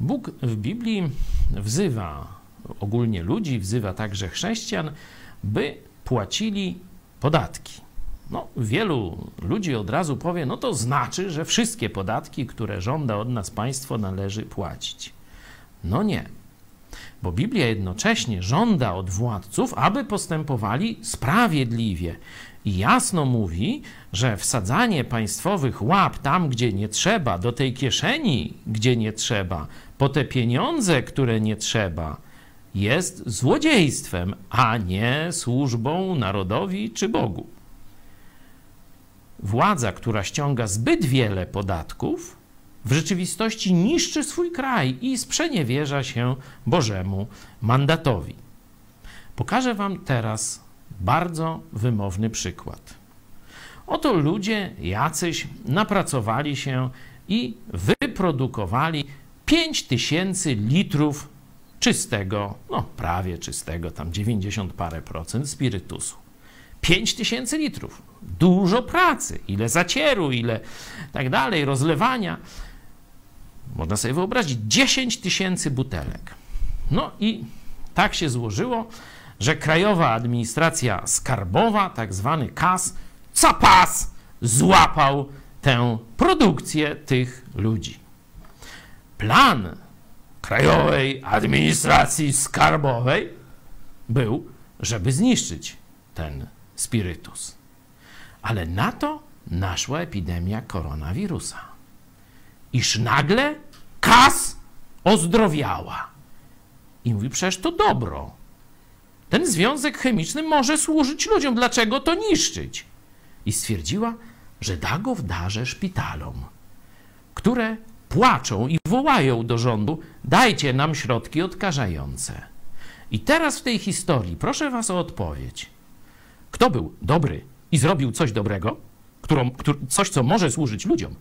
Bóg w Biblii wzywa ogólnie ludzi, wzywa także chrześcijan, by płacili podatki. No, wielu ludzi od razu powie, no to znaczy, że wszystkie podatki, które żąda od nas państwo, należy płacić. No nie, bo Biblia jednocześnie żąda od władców, aby postępowali sprawiedliwie. I jasno mówi, że wsadzanie państwowych łap tam, gdzie nie trzeba, do tej kieszeni, gdzie nie trzeba, po te pieniądze, które nie trzeba, jest złodziejstwem, a nie służbą narodowi czy Bogu. Władza, która ściąga zbyt wiele podatków, w rzeczywistości niszczy swój kraj i sprzeniewierza się Bożemu mandatowi. Pokażę Wam teraz bardzo wymowny przykład. Oto ludzie jacyś napracowali się i wyprodukowali 5000 litrów czystego, no prawie czystego, tam 90 parę procent spirytusu. 5 tysięcy litrów. Dużo pracy, ile zacieru, ile tak dalej, rozlewania. Można sobie wyobrazić 10 tysięcy butelek. No i tak się złożyło, że Krajowa Administracja Skarbowa, tak zwany KAS, capas, złapał tę produkcję tych ludzi. Plan Krajowej Administracji Skarbowej był, żeby zniszczyć ten spirytus. Ale na to naszła epidemia koronawirusa. Iż nagle kas ozdrowiała. I mówi, przecież to dobro. Ten związek chemiczny może służyć ludziom. Dlaczego to niszczyć? I stwierdziła, że da go w darze szpitalom, które płaczą i wołają do rządu: dajcie nam środki odkażające. I teraz w tej historii proszę Was o odpowiedź. Kto był dobry i zrobił coś dobrego, którą, któr, coś, co może służyć ludziom,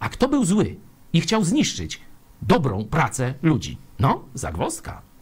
a kto był zły i chciał zniszczyć dobrą pracę ludzi? No, zagwozdka.